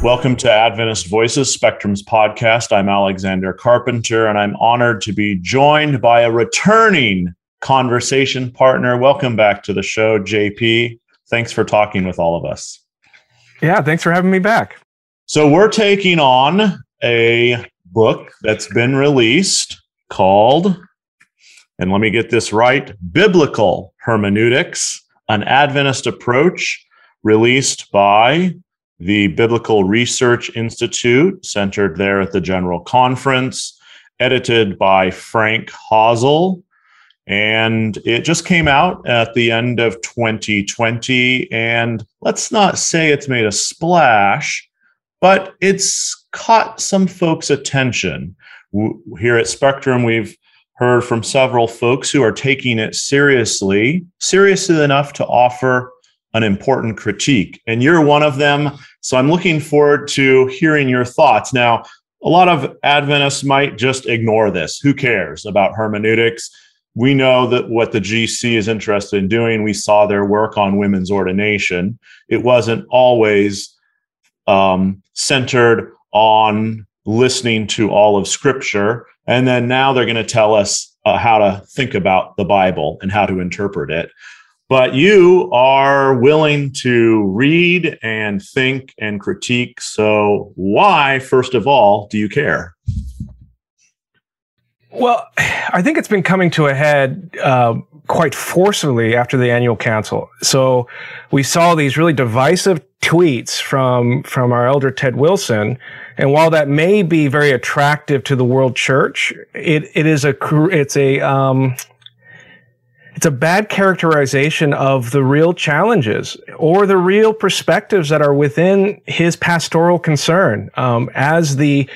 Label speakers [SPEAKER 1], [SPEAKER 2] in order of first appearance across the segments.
[SPEAKER 1] Welcome to Adventist Voices Spectrum's podcast. I'm Alexander Carpenter, and I'm honored to be joined by a returning conversation partner. Welcome back to the show, JP. Thanks for talking with all of us.
[SPEAKER 2] Yeah, thanks for having me back.
[SPEAKER 1] So, we're taking on a book that's been released called, and let me get this right Biblical Hermeneutics, an Adventist approach, released by the Biblical Research Institute, centered there at the General Conference, edited by Frank Hasel. And it just came out at the end of 2020. And let's not say it's made a splash, but it's caught some folks' attention. Here at Spectrum, we've heard from several folks who are taking it seriously, seriously enough to offer an important critique. And you're one of them. So I'm looking forward to hearing your thoughts. Now, a lot of Adventists might just ignore this. Who cares about hermeneutics? We know that what the GC is interested in doing. We saw their work on women's ordination. It wasn't always um, centered on listening to all of Scripture. And then now they're going to tell us uh, how to think about the Bible and how to interpret it but you are willing to read and think and critique. So, why, first of all, do you care?
[SPEAKER 2] Well, I think it's been coming to a head uh, quite forcefully after the annual council. So, we saw these really divisive tweets from from our elder Ted Wilson, and while that may be very attractive to the world church, it it is a it's a um, it's a bad characterization of the real challenges or the real perspectives that are within his pastoral concern. Um, as the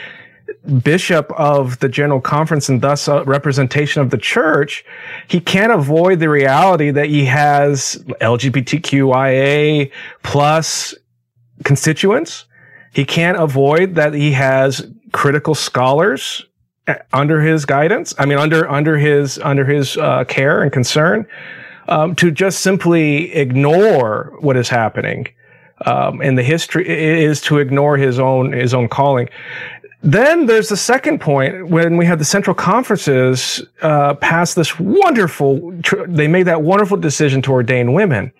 [SPEAKER 2] bishop of the general conference and thus a representation of the church, he can't avoid the reality that he has LGBTQIA plus constituents. He can't avoid that he has critical scholars under his guidance. I mean, under under his under his uh, care and concern, um, to just simply ignore what is happening, um, and the history is to ignore his own his own calling. Then there's the second point when we had the central conferences uh, pass this wonderful. They made that wonderful decision to ordain women.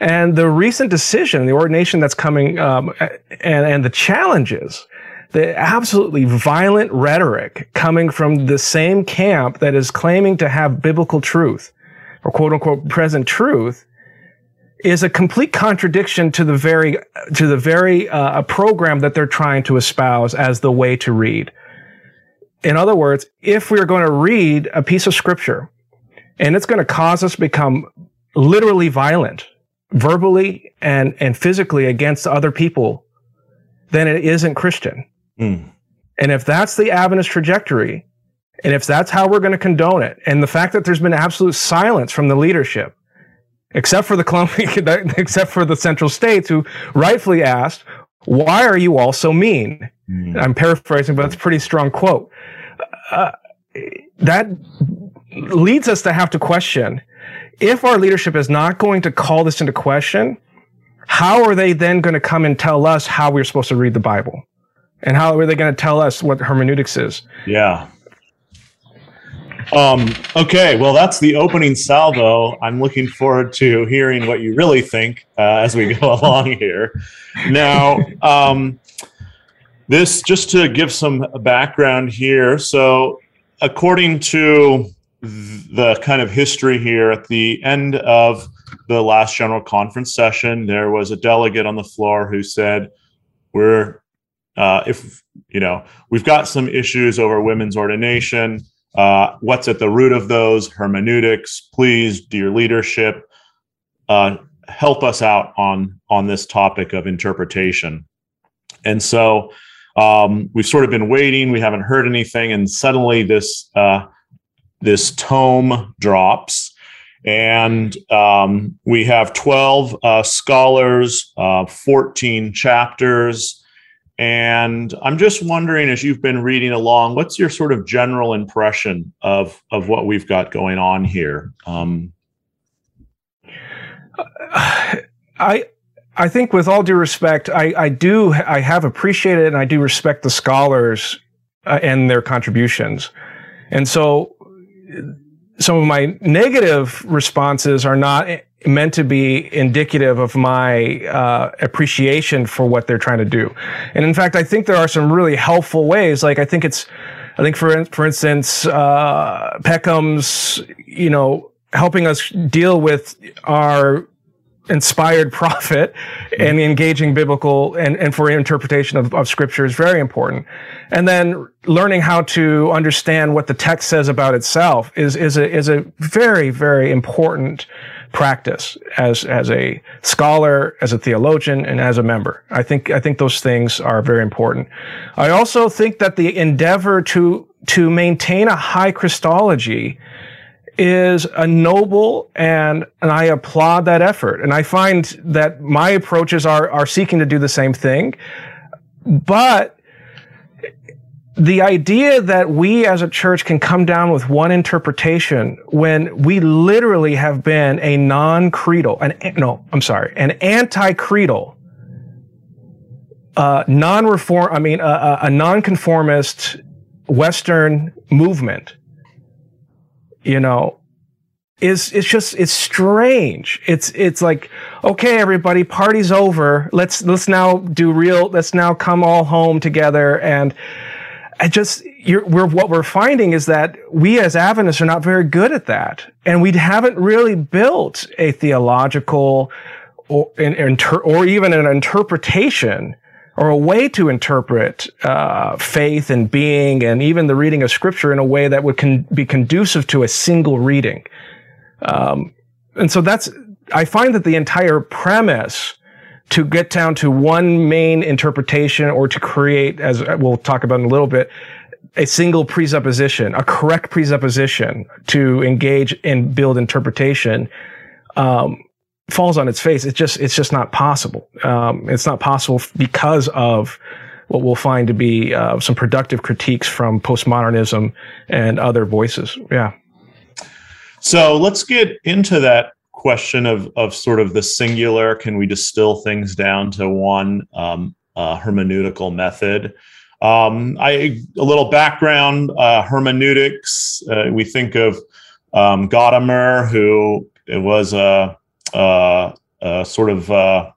[SPEAKER 2] And the recent decision, the ordination that's coming, um, and, and the challenges the absolutely violent rhetoric coming from the same camp that is claiming to have biblical truth or quote unquote present truth is a complete contradiction to the very to the very uh, program that they're trying to espouse as the way to read. In other words, if we're going to read a piece of scripture and it's going to cause us to become literally violent, verbally and and physically against other people, then it isn't Christian. Mm. And if that's the Adventist trajectory, and if that's how we're going to condone it, and the fact that there's been absolute silence from the leadership, except for the Columbia, except for the Central States, who rightfully asked, "Why are you all so mean?" Mm. I'm paraphrasing, but it's a pretty strong quote. Uh, that leads us to have to question if our leadership is not going to call this into question. How are they then going to come and tell us how we're supposed to read the Bible? And how are they going to tell us what hermeneutics is?
[SPEAKER 1] Yeah. Um, okay, well, that's the opening salvo. I'm looking forward to hearing what you really think uh, as we go along here. Now, um, this, just to give some background here. So, according to the kind of history here, at the end of the last General Conference session, there was a delegate on the floor who said, We're uh, if you know we've got some issues over women's ordination uh, what's at the root of those? Hermeneutics please dear leadership uh, help us out on on this topic of interpretation. And so um, we've sort of been waiting. We haven't heard anything and suddenly this uh, this tome drops, and um, we have 12 uh, scholars, uh, 14 chapters. And I'm just wondering, as you've been reading along, what's your sort of general impression of of what we've got going on here? Um,
[SPEAKER 2] I I think, with all due respect, I, I do I have appreciated and I do respect the scholars uh, and their contributions, and so some of my negative responses are not meant to be indicative of my uh, appreciation for what they're trying to do. And in fact, I think there are some really helpful ways. Like I think it's, I think for for instance, uh, Peckham's, you know, helping us deal with our inspired prophet and engaging biblical and, and for interpretation of, of scripture is very important. And then learning how to understand what the text says about itself is, is a, is a very, very important practice as, as a scholar, as a theologian, and as a member. I think, I think those things are very important. I also think that the endeavor to, to maintain a high Christology is a noble and and I applaud that effort. And I find that my approaches are are seeking to do the same thing. But the idea that we as a church can come down with one interpretation when we literally have been a non-creedal, an no, I'm sorry, an anti-creedal, uh, non-reform, I mean, a, a non-conformist Western movement you know, is it's just it's strange. It's it's like okay, everybody, party's over. Let's let's now do real. Let's now come all home together. And I just we're what we're finding is that we as Adventists are not very good at that, and we haven't really built a theological or an, or even an interpretation or a way to interpret uh, faith and being and even the reading of scripture in a way that would con- be conducive to a single reading. Um, and so that's, I find that the entire premise to get down to one main interpretation or to create, as we'll talk about in a little bit, a single presupposition, a correct presupposition to engage and build interpretation, um, falls on its face. It's just it's just not possible. Um, it's not possible because of what we'll find to be uh, some productive critiques from postmodernism and other voices. Yeah.
[SPEAKER 1] So let's get into that question of of sort of the singular. Can we distill things down to one um, uh, hermeneutical method? Um, I a little background uh, hermeneutics. Uh, we think of um, Gadamer, who was a uh, uh, sort of uh,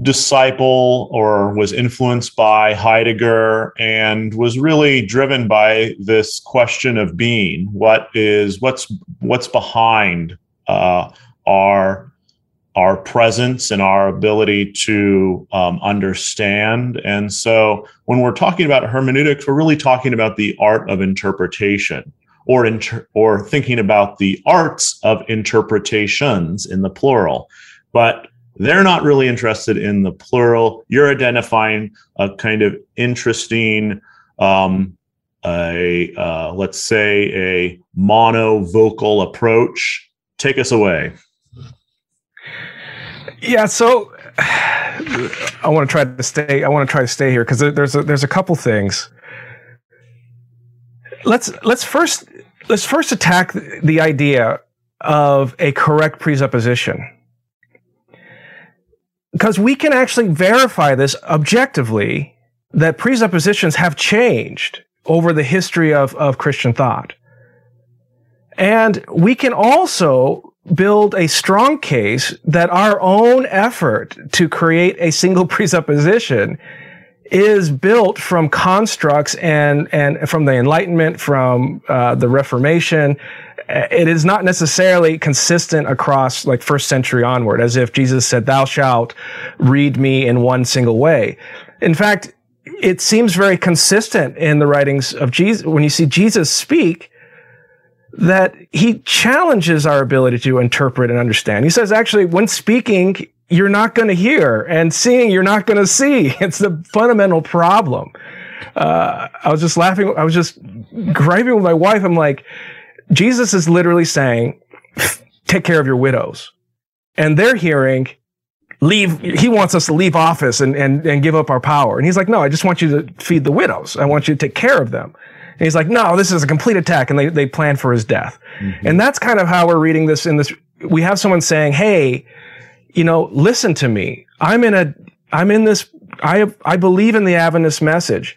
[SPEAKER 1] disciple or was influenced by Heidegger and was really driven by this question of being. What is what's what's behind uh, our our presence and our ability to um, understand. And so, when we're talking about hermeneutics, we're really talking about the art of interpretation or inter- or thinking about the arts of interpretations in the plural but they're not really interested in the plural you're identifying a kind of interesting um, a uh, let's say a monovocal approach take us away.
[SPEAKER 2] Yeah so i want to try to stay i want to try to stay here because there's a, there's a couple things. Let's let's first let's first attack the idea of a correct presupposition. Because we can actually verify this objectively that presuppositions have changed over the history of, of Christian thought. And we can also build a strong case that our own effort to create a single presupposition is built from constructs and and from the Enlightenment, from uh, the Reformation. It is not necessarily consistent across like first century onward, as if Jesus said, "Thou shalt read me in one single way." In fact, it seems very consistent in the writings of Jesus when you see Jesus speak that he challenges our ability to interpret and understand. He says, actually, when speaking, you're not going to hear and seeing you're not going to see it's the fundamental problem uh, I was just laughing. I was just griping with my wife. I'm like, Jesus is literally saying, take care of your widows. And they're hearing, leave, he wants us to leave office and, and, and give up our power. And he's like, no, I just want you to feed the widows. I want you to take care of them. And he's like, no, this is a complete attack. And they, they plan for his death. Mm-hmm. And that's kind of how we're reading this in this. We have someone saying, hey, you know, listen to me. I'm in a, I'm in this, I, I believe in the Adventist message,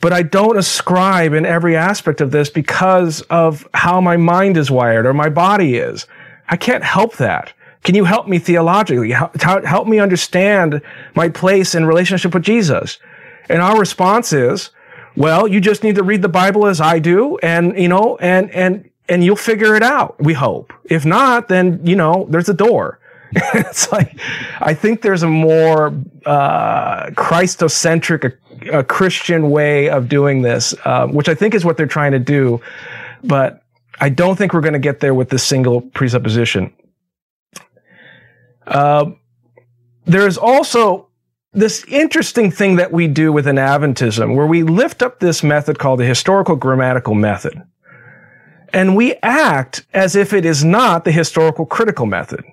[SPEAKER 2] but I don't ascribe in every aspect of this because of how my mind is wired or my body is. I can't help that. Can you help me theologically? Help me understand my place in relationship with Jesus? And our response is, well, you just need to read the Bible as I do and, you know, and, and, and you'll figure it out. We hope. If not, then, you know, there's a door. it's like, I think there's a more, uh, Christocentric, a, a Christian way of doing this, uh, which I think is what they're trying to do. But I don't think we're going to get there with this single presupposition. Uh, there is also this interesting thing that we do within Adventism where we lift up this method called the historical grammatical method. And we act as if it is not the historical critical method.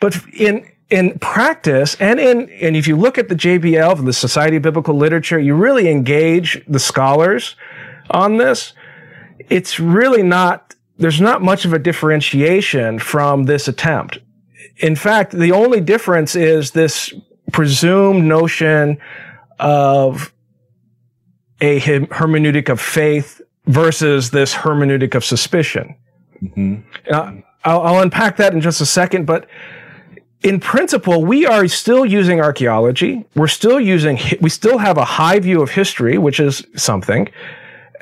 [SPEAKER 2] But in in practice and in and if you look at the JBL, the Society of Biblical Literature, you really engage the scholars on this. It's really not there's not much of a differentiation from this attempt. In fact, the only difference is this presumed notion of a hermeneutic of faith versus this hermeneutic of suspicion. Mm-hmm. I'll, I'll unpack that in just a second, but in principle, we are still using archaeology. We're still using, we still have a high view of history, which is something.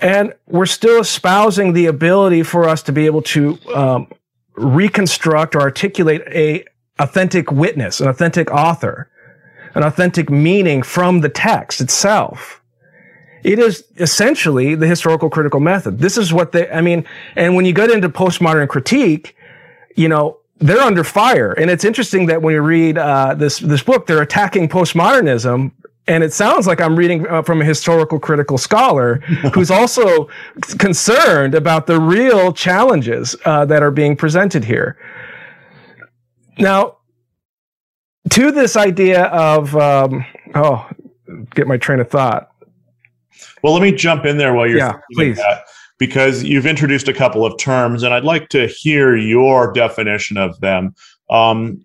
[SPEAKER 2] And we're still espousing the ability for us to be able to um, reconstruct or articulate a authentic witness, an authentic author, an authentic meaning from the text itself. It is essentially the historical critical method. This is what they, I mean, and when you get into postmodern critique, you know, they're under fire. And it's interesting that when you read uh, this this book, they're attacking postmodernism, and it sounds like I'm reading uh, from a historical critical scholar who's also concerned about the real challenges uh, that are being presented here. Now, to this idea of um, oh, get my train of thought.
[SPEAKER 1] Well, let me jump in there while you're
[SPEAKER 2] yeah, please.
[SPEAKER 1] That because you've introduced a couple of terms, and I'd like to hear your definition of them. Um,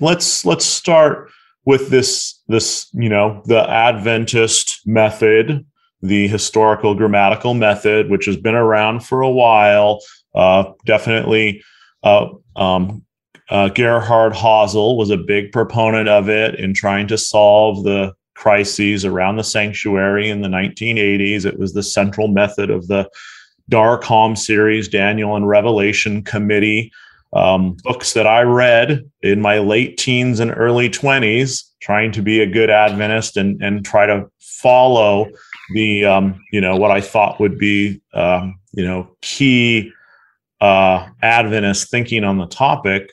[SPEAKER 1] let's let's start with this this you know the Adventist method, the historical grammatical method, which has been around for a while. Uh, definitely, uh, um, uh, Gerhard Hasel was a big proponent of it in trying to solve the crises around the sanctuary in the 1980s. It was the central method of the DARCOM series, Daniel and Revelation Committee, um, books that I read in my late teens and early 20s, trying to be a good Adventist and, and try to follow the, um, you know, what I thought would be, um, you know, key uh, Adventist thinking on the topic.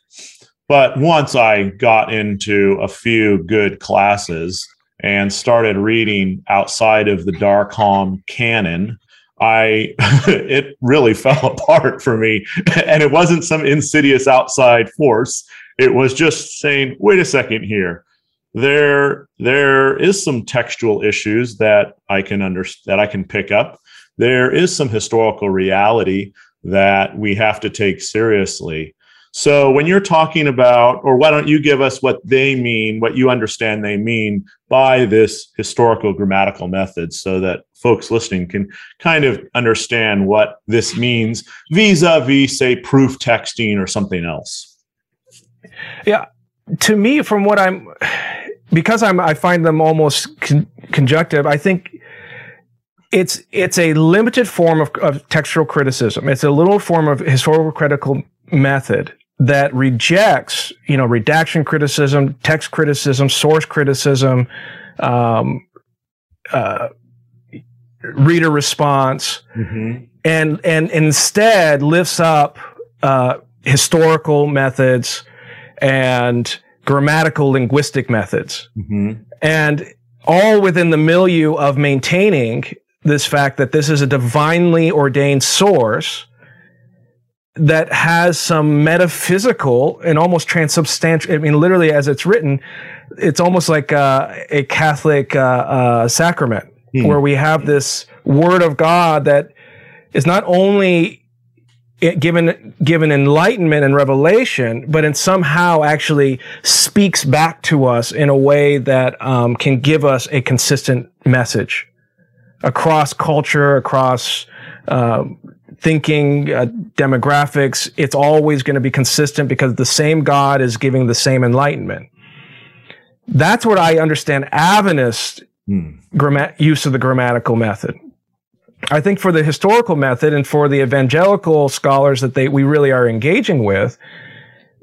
[SPEAKER 1] But once I got into a few good classes, and started reading outside of the DARCOM canon, I it really fell apart for me. And it wasn't some insidious outside force. It was just saying, wait a second here. There there is some textual issues that I can understand that I can pick up. There is some historical reality that we have to take seriously. So when you're talking about, or why don't you give us what they mean, what you understand they mean by this historical grammatical method so that folks listening can kind of understand what this means vis-a-vis say proof texting or something else
[SPEAKER 2] yeah to me from what i'm because i'm i find them almost con- conjunctive i think it's it's a limited form of, of textual criticism it's a little form of historical critical method that rejects, you know, redaction criticism, text criticism, source criticism, um, uh, reader response, mm-hmm. and and instead lifts up uh, historical methods and grammatical linguistic methods. Mm-hmm. And all within the milieu of maintaining this fact that this is a divinely ordained source that has some metaphysical and almost transubstantial. I mean, literally, as it's written, it's almost like uh, a Catholic uh, uh, sacrament
[SPEAKER 1] Hmm.
[SPEAKER 2] where we have this Word of God that is not only given given enlightenment and revelation, but it somehow actually speaks back to us in a way that um, can give us a consistent message across culture, across uh, thinking, uh, demographics. It's always going to be consistent because the same God is giving the same enlightenment. That's what I understand Adventist
[SPEAKER 1] Hmm.
[SPEAKER 2] gramma- use of the grammatical method. I think for the historical method and for the evangelical scholars that they we really are engaging with,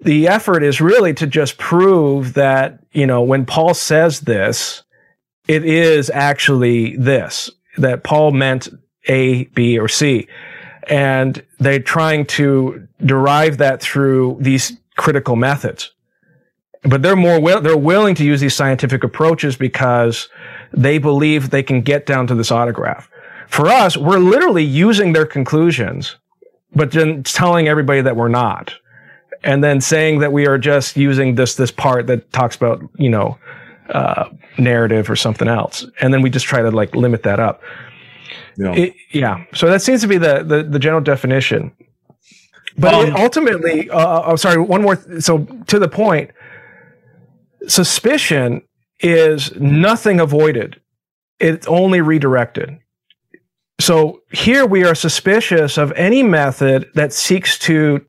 [SPEAKER 2] the effort is really to just prove that, you know, when Paul says this, it is actually this, that Paul meant A, B, or C. And they're trying to derive that through these critical methods. But they're more will, they're willing to use these scientific approaches because they believe they can get down to this autograph. For us, we're literally using their conclusions, but then telling everybody that we're not. And then saying that we are just using this, this part that talks about, you know, uh, narrative or something else. And then we just try to like limit that up.
[SPEAKER 1] Yeah.
[SPEAKER 2] It- yeah. So that seems to be the, the, the general definition. But
[SPEAKER 1] Um,
[SPEAKER 2] ultimately, uh, I'm sorry, one more. Th- so to the point, suspicion is nothing avoided. It's only redirected. So here we are suspicious of any method that seeks to,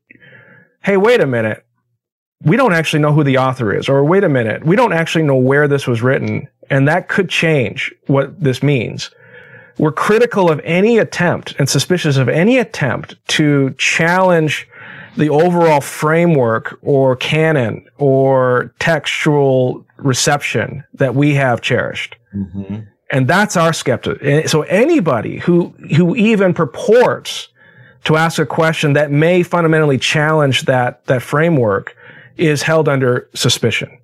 [SPEAKER 2] hey, wait a minute. We don't actually know who the author is, or wait a minute, we don't actually know where this was written, and that could change what this means. We're critical of any attempt and suspicious of any attempt to challenge the overall framework or canon or textual reception that we have cherished.
[SPEAKER 1] Mhm.
[SPEAKER 2] And that's our skeptic. So anybody who, who even purports to ask a question that may fundamentally challenge that, that framework is held under suspicion.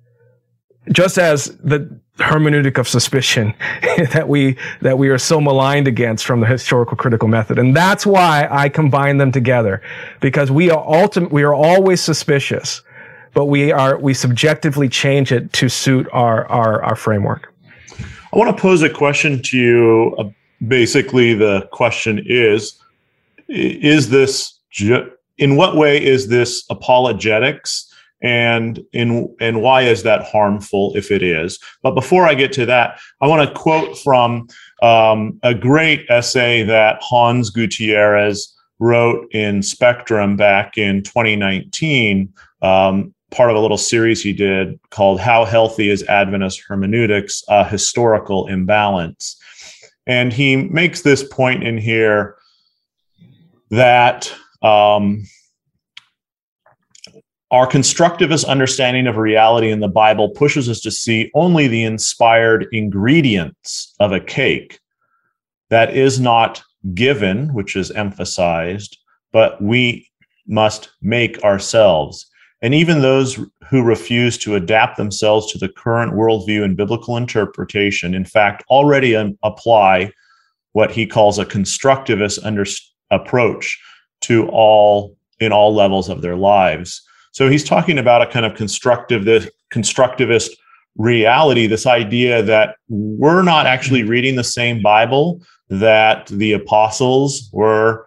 [SPEAKER 2] Just as the hermeneutic of suspicion that we, that we are so maligned against from the historical critical method. And that's why I combine them together because we are ultimate, we are always suspicious, but we are, we subjectively change it to suit our, our, our framework.
[SPEAKER 1] I want to pose a question to you. Uh, basically, the question is: Is this ju- in what way is this apologetics, and in and why is that harmful if it is? But before I get to that, I want to quote from um, a great essay that Hanz Gutierrez wrote in Spectrum back in 2019. Um, part of a little series he did called How Healthy is Adventist Hermeneutics? A Historical Imbalance. And he makes this point in here that um, our constructivist understanding of reality in the Bible pushes us to see only the inspired ingredients of a cake that is not given, which is emphasized, but we must make ourselves. And even those who refuse to adapt themselves to the current worldview and biblical interpretation, in fact, already apply what he calls a constructivist under, approach to all in all levels of their lives. So he's talking about a kind of constructive, this constructivist reality, this idea that we're not actually reading the same Bible that the apostles were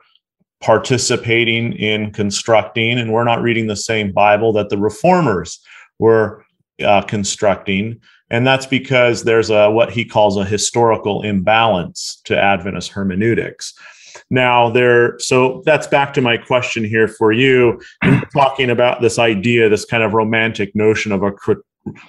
[SPEAKER 1] participating in constructing, and we're not reading the same Bible that the reformers were uh, constructing. And that's because there's a what he calls a historical imbalance to Adventist hermeneutics. Now, there, so that's back to my question here for you. Talking about this idea, this kind of romantic notion of a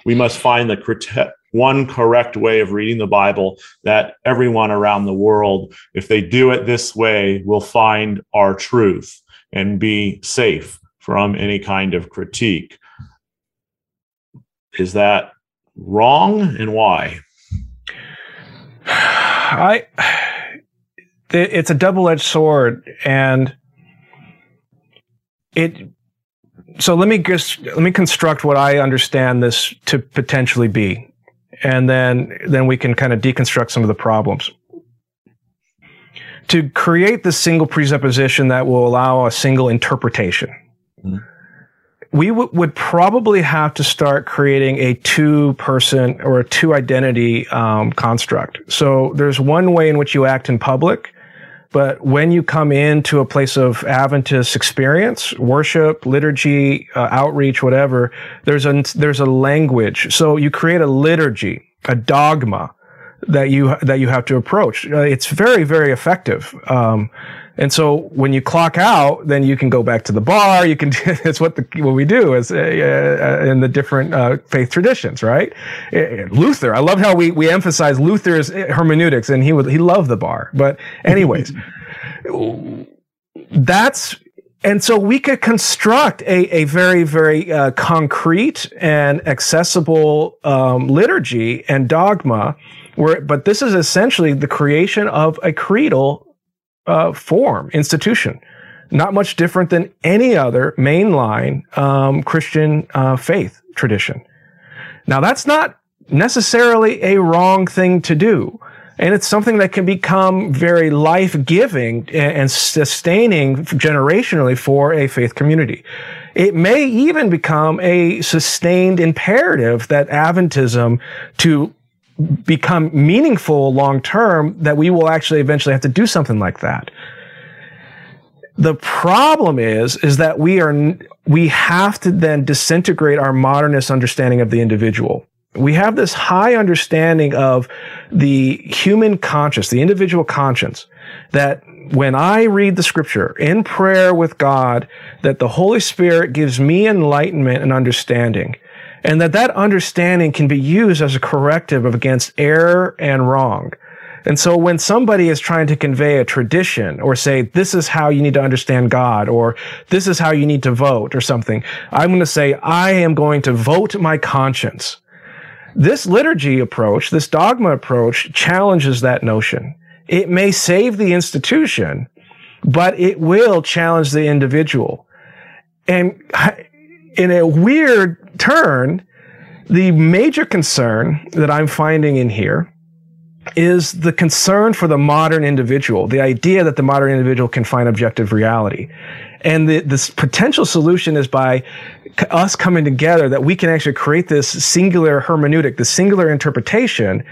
[SPEAKER 1] we must find the one correct way of reading the Bible that everyone around the world, if they do it this way, will find our truth and be safe from any kind of critique. Is that wrong and why?
[SPEAKER 2] I, it's a double-edged sword, and it. So let me just let me construct what I understand this to potentially be, and then then we can kind of deconstruct some of the problems. To create the single presupposition that will allow a single interpretation, we w- would probably have to start creating a two person or a two identity um, construct. So there's one way in which you act in public, but when you come into a place of Adventist experience, worship, liturgy, uh, outreach, whatever, there's a there's a language. So you create a liturgy, a dogma that you that you have to approach. Uh, it's very very effective. Um, and so when you clock out, then you can go back to the bar. You can. It's what the what we do is uh, uh, in the different uh, faith traditions, right? Uh, Luther. I love how we we emphasize Luther's hermeneutics, and he would he loved the bar. But anyways, that's and so we could construct a, a very, very uh, concrete and accessible um, liturgy and dogma. Where, but this is essentially the creation of a creedal uh, form, institution, not much different than any other mainline um, Christian uh, faith tradition. Now, that's not necessarily a wrong thing to do. And it's something that can become very life giving and sustaining generationally for a faith community. It may even become a sustained imperative that Adventism to become meaningful long term that we will actually eventually have to do something like that. The problem is, is that we are, we have to then disintegrate our modernist understanding of the individual. We have this high understanding of the human conscience, the individual conscience, that when I read the scripture in prayer with God, that the Holy Spirit gives me enlightenment and understanding and that that understanding can be used as a corrective against error and wrong. And so when somebody is trying to convey a tradition or say, this is how you need to understand God or this is how you need to vote or something, I'm going to say, I am going to vote my conscience. This liturgy approach, this dogma approach challenges that notion. It may save the institution, but it will challenge the individual. And in a weird turn, the major concern that I'm finding in here is the concern for the modern individual, the idea that the modern individual can find objective reality. And the, this potential solution is by us coming together that we can actually create this singular hermeneutic, the singular interpretation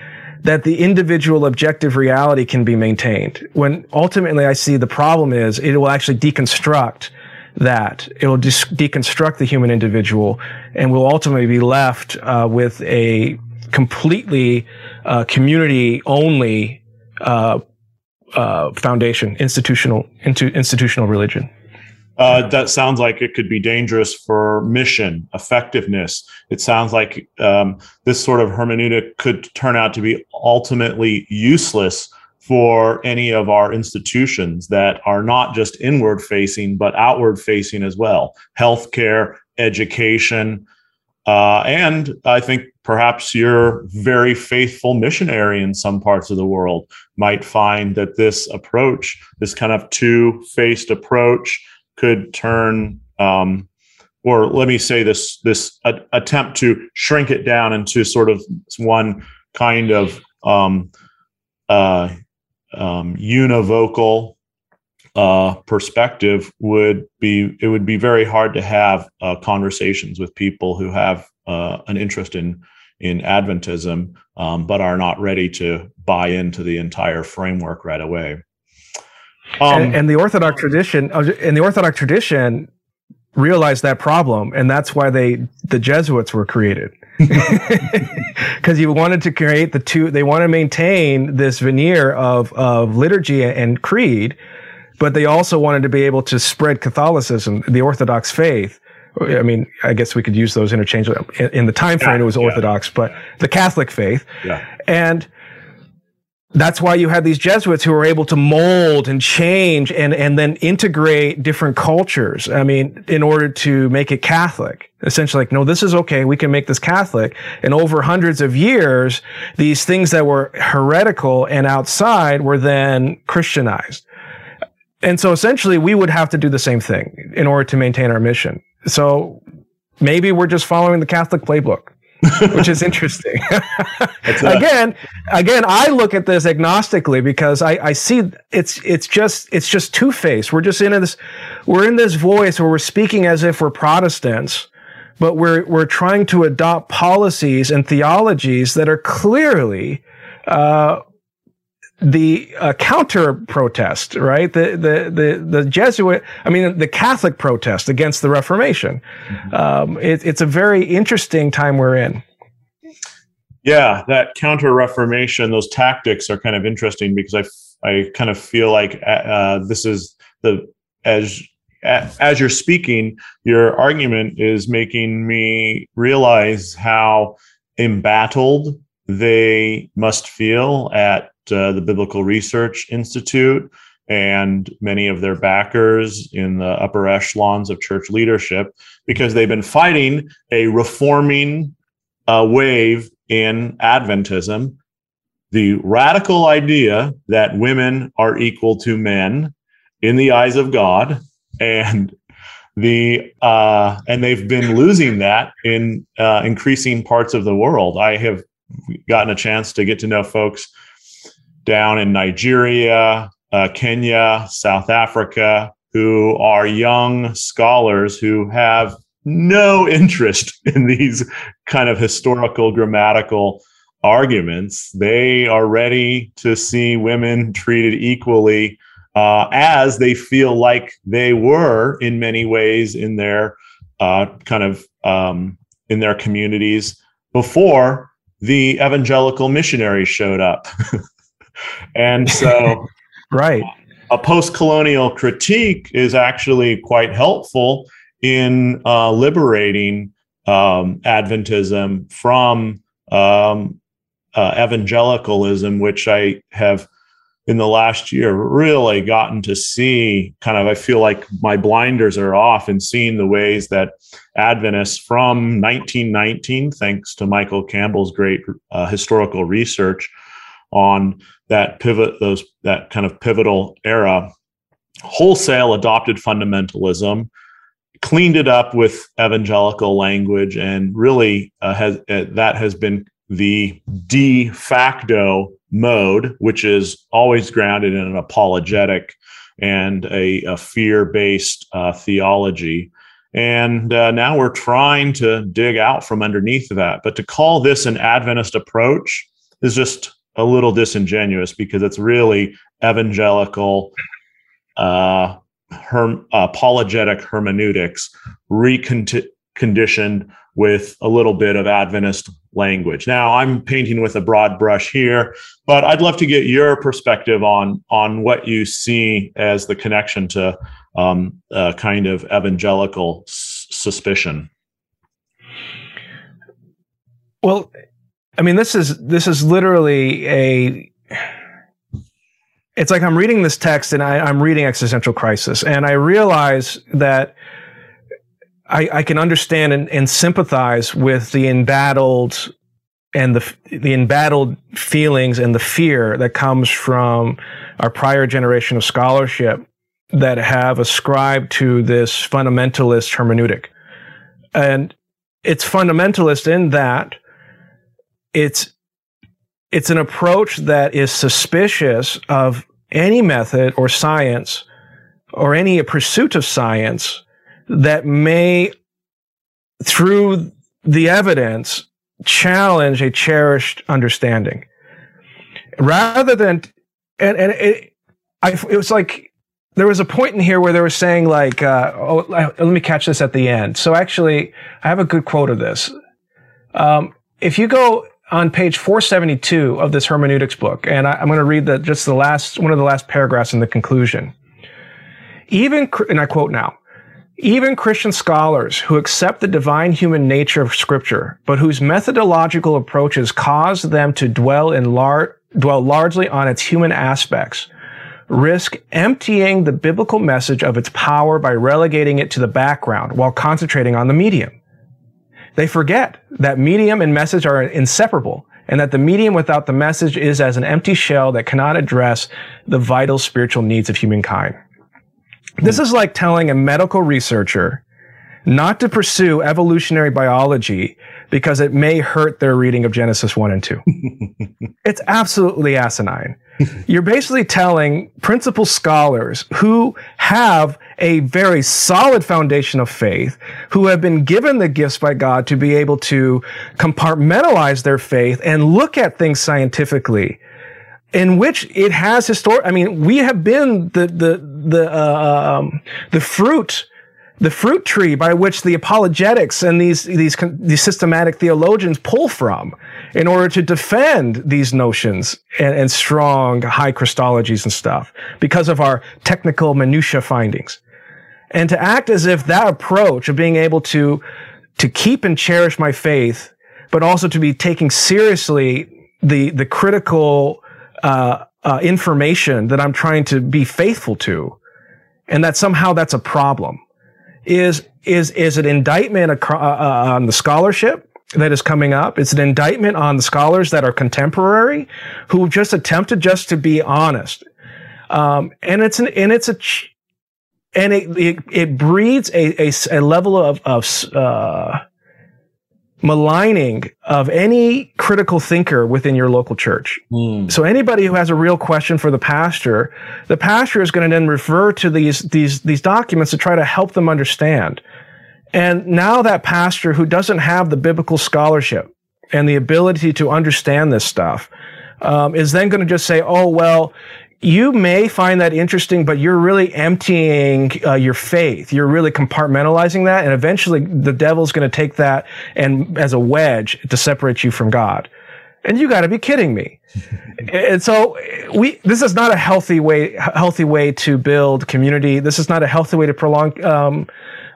[SPEAKER 2] that the individual objective reality can be maintained. When ultimately I see the problem is it will actually deconstruct that. It will de- deconstruct the human individual and we'll ultimately be left uh, with a completely uh, community only uh, uh, foundation, institutional, into institutional religion.
[SPEAKER 1] Uh, that sounds like it could be dangerous for mission effectiveness. It sounds like um, this sort of hermeneutic could turn out to be ultimately useless for any of our institutions that are not just inward facing, but outward facing as well healthcare, education. Uh, and I think perhaps your very faithful missionary in some parts of the world might find that this approach, this kind of two faced approach, could turn um, or let me say this this a, attempt to shrink it down into sort of one kind of um, uh, um, univocal uh, perspective would be it would be very hard to have uh, conversations with people who have uh, an interest in in Adventism, um, but are not ready to buy into the entire framework right away.
[SPEAKER 2] Um, and, and, the Orthodox tradition, uh, in the Orthodox tradition, realized that problem, and that's why they the Jesuits were created. Because you wanted to create the two, they want to maintain this veneer of of liturgy and creed, but they also wanted to be able to spread Catholicism, the Orthodox faith. I mean, I guess we could use those interchangeably. In, in the time frame, yeah, it was Orthodox, yeah. but the Catholic faith.
[SPEAKER 1] Yeah.
[SPEAKER 2] And that's why you had these Jesuits who were able to mold and change and, and then integrate different cultures. I mean, in order to make it Catholic. Essentially, like, no, this is okay. We can make this Catholic. And over hundreds of years, these things that were heretical and outside were then Christianized. And so essentially, we would have to do the same thing in order to maintain our mission. So maybe we're just following the Catholic playbook. Which is interesting. Again, again, I look at this agnostically because I, I see it's it's just it's just two faced. We're just in this we're in this voice where we're speaking as if we're Protestants, but we're we're trying to adopt policies and theologies that are clearly uh, the uh, counter protest, right? The, the the the Jesuit, I mean, the Catholic protest against the Reformation. Um, it, it's a very interesting time we're in.
[SPEAKER 1] yeah, that counter Reformation, those tactics are kind of interesting because I, I kind of feel like uh, this is the as as you're speaking, your argument is making me realize how embattled they must feel at uh, the Biblical Research Institute and many of their backers in the upper echelons of church leadership because they've been fighting a reforming uh, wave in Adventism, the radical idea that women are equal to men in the eyes of God, and the uh, and they've been losing that in uh, increasing parts of the world. I have gotten a chance to get to know folks down in Nigeria, uh, Kenya, South Africa, who are young scholars who have no interest in these kind of historical grammatical arguments. They are ready to see women treated equally uh, as they feel like they were in many ways in their uh, kind of um, in their communities before the evangelical missionaries showed up. and so
[SPEAKER 2] Right.
[SPEAKER 1] a post-colonial critique is actually quite helpful in uh, liberating um, Adventism from um, uh, evangelicalism, which I have in the last year really gotten to see. Kind of, I feel like my blinders are off and seeing the ways that Adventists from 1919, thanks to Michael Campbell's great uh, historical research on that pivot, those that kind of pivotal era, wholesale adopted fundamentalism, cleaned it up with evangelical language, and really uh, has uh, that has been the de facto mode, which is always grounded in an apologetic and a, a fear-based uh, theology. And uh, now we're trying to dig out from underneath that. But to call this an Adventist approach is just a little disingenuous because it's really evangelical uh, herm- apologetic hermeneutics reconditioned with a little bit of Adventist language. Now, I'm painting with a broad brush here, but I'd love to get your perspective on on what you see as the connection to um, kind of evangelical s- suspicion.
[SPEAKER 2] Well, I mean, this is this is literally a. It's like I'm reading this text and I, I'm reading existential crisis, and I realize that I, I can understand and, and sympathize with the embattled and the the embattled feelings and the fear that comes from our prior generation of scholarship that have ascribed to this fundamentalist hermeneutic, and it's fundamentalist in that it's it's an approach that is suspicious of any method or science or any pursuit of science that may through the evidence challenge a cherished understanding. Rather than and and it I, it was like there was a point in here where they were saying like uh, oh let me catch this at the end. So actually i have a good quote of this. Um, if you go on page 472 of this hermeneutics book, and I, am going to read the, just the last one of the last paragraphs in the conclusion. Even, and I quote now, even Christian scholars who accept the divine human nature of Scripture, but whose methodological approaches cause them to dwell in lar- dwell largely on its human aspects, risk emptying the biblical message of its power by relegating it to the background while concentrating on the medium. They forget that medium and message are inseparable and that the medium without the message is as an empty shell that cannot address the vital spiritual needs of humankind. This is like telling a medical researcher not to pursue evolutionary biology because it may hurt their reading of Genesis 1 and 2. it's absolutely asinine. You're basically telling principal scholars who have a very solid foundation of faith, who have been given the gifts by God to be able to compartmentalize their faith and look at things scientifically, in which it has historic. I mean, we have been the the the uh, um, the fruit the fruit tree by which the apologetics and these these these systematic theologians pull from in order to defend these notions and, and strong high Christologies and stuff because of our technical minutia findings. And to act as if that approach of being able to to keep and cherish my faith, but also to be taking seriously the the critical uh, uh, information that I'm trying to be faithful to, and that somehow that's a problem is is is an indictment uh, uh, on the scholarship that is coming up. It's an indictment on the scholars that are contemporary who just attempted just to be honest. Um, and it's an and it's a and it it, it breeds a, a, a level of of uh, maligning of any critical thinker within your local church. Mm. So anybody who has a real question for the pastor, the pastor is going to then refer to these these these documents to try to help them understand. And now that pastor who doesn't have the biblical scholarship and the ability to understand this stuff um, is then going to just say, "Oh well, you may find that interesting, but you're really emptying uh, your faith. You're really compartmentalizing that, and eventually the devil's going to take that and as a wedge to separate you from God. And you got to be kidding me. and so we, this is not a healthy way, healthy way to build community. This is not a healthy way to prolong, um,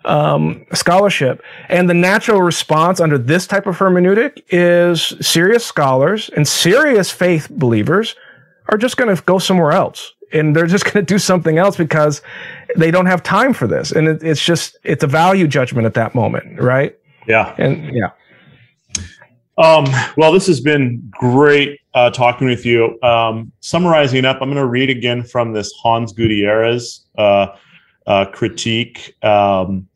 [SPEAKER 2] um, scholarship. And the natural response under this type of hermeneutic is serious scholars and serious faith believers are just going to go somewhere else and they're just going to do something else because they don't have time for this. And it, it's just, it's a value judgment at that moment. Right.
[SPEAKER 1] Yeah.
[SPEAKER 2] And yeah.
[SPEAKER 1] Um, well, this has been great uh, talking with you. Um, summarizing up, I'm going to read again from this Hanz Gutierrez uh, uh, critique um,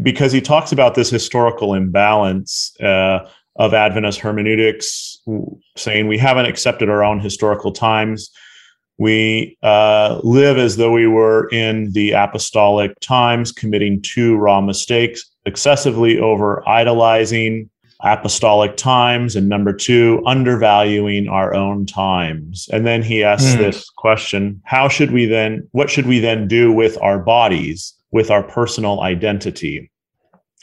[SPEAKER 1] because he talks about this historical imbalance uh, of Adventist hermeneutics, saying we haven't accepted our own historical times. We uh, live as though we were in the apostolic times, committing two raw mistakes excessively over idolizing apostolic times, and number two, undervaluing our own times. And then he asks mm. this question How should we then, what should we then do with our bodies, with our personal identity?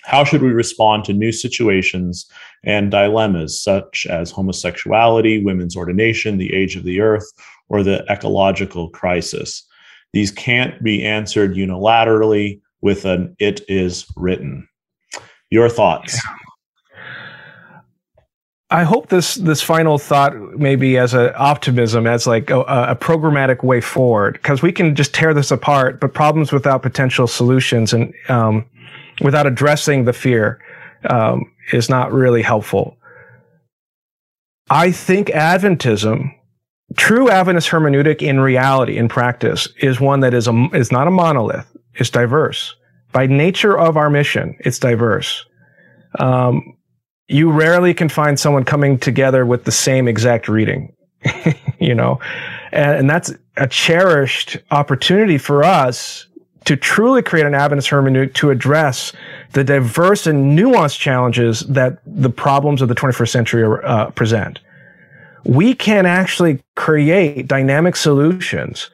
[SPEAKER 1] How should we respond to new situations and dilemmas such as homosexuality, women's ordination, the age of the earth, or the ecological crisis? These can't be answered unilaterally with an it is written. Your thoughts?
[SPEAKER 2] I hope this this final thought maybe as an optimism, as like a, a programmatic way forward, because we can just tear this apart, but problems without potential solutions and um, without addressing the fear um, is not really helpful. I think Adventism, true Adventist hermeneutic in reality, in practice, is one that is a, is not a monolith. It's diverse. By nature of our mission, it's diverse. Um, you rarely can find someone coming together with the same exact reading, you know, and, and that's a cherished opportunity for us to truly create an Adventist hermeneutic to address the diverse and nuanced challenges that the problems of the 21st century uh, present. We can actually create dynamic solutions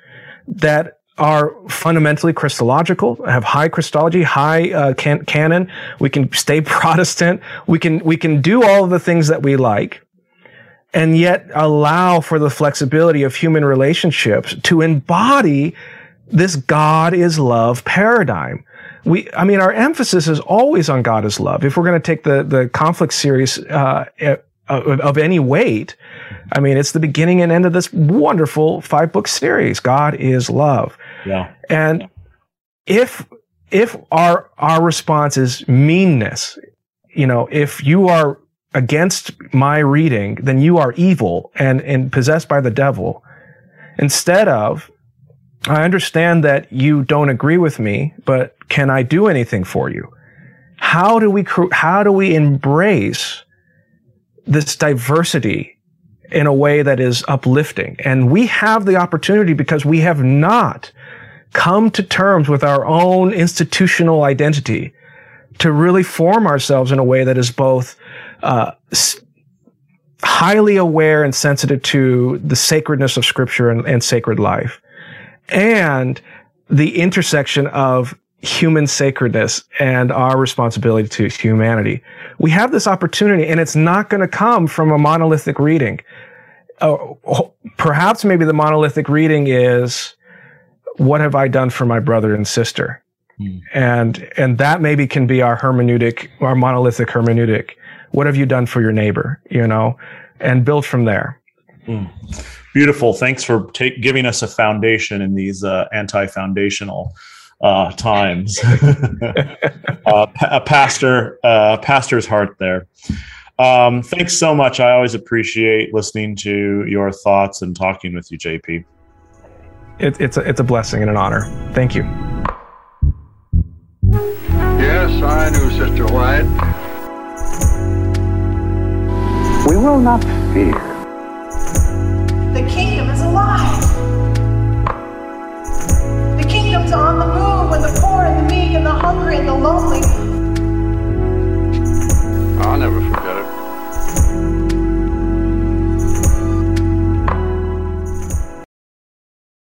[SPEAKER 2] that are fundamentally Christological, have high Christology, high uh, can- canon. We can stay Protestant. We can we can do all the things that we like, and yet allow for the flexibility of human relationships to embody this God is love paradigm. We, I mean, our emphasis is always on God is love. If we're going to take the, the conflict series, uh, of, of any weight, I mean, it's the beginning and end of this wonderful five book series. God is love.
[SPEAKER 1] Yeah.
[SPEAKER 2] And if, if our, our response is meanness, you know, if you are against my reading, then you are evil and, and possessed by the devil. Instead of, I understand that you don't agree with me, but can I do anything for you? How do we, how do we embrace this diversity in a way that is uplifting. And we have the opportunity because we have not come to terms with our own institutional identity to really form ourselves in a way that is both uh, highly aware and sensitive to the sacredness of scripture and, and sacred life and the intersection of human sacredness and our responsibility to humanity. We have this opportunity and it's not going to come from a monolithic reading. Uh, perhaps maybe the monolithic reading is, what have I done for my brother and sister?
[SPEAKER 1] Hmm.
[SPEAKER 2] And, and that maybe can be our hermeneutic, our monolithic hermeneutic. What have you done for your neighbor? You know, and build from there.
[SPEAKER 1] Beautiful. Thanks for take, giving us a foundation in these uh, anti-foundational uh, times. uh, a pastor, uh, pastor's heart there. Um, thanks so much. I always appreciate listening to your thoughts and talking with you, JP.
[SPEAKER 2] It, it's a, it's a blessing and an honor. Thank you.
[SPEAKER 3] Yes, I knew Sister White.
[SPEAKER 4] We will not fear.
[SPEAKER 5] The kingdom is alive. The kingdom's on the move when the poor and the meek and the hungry and the lonely.
[SPEAKER 3] I'll never forget.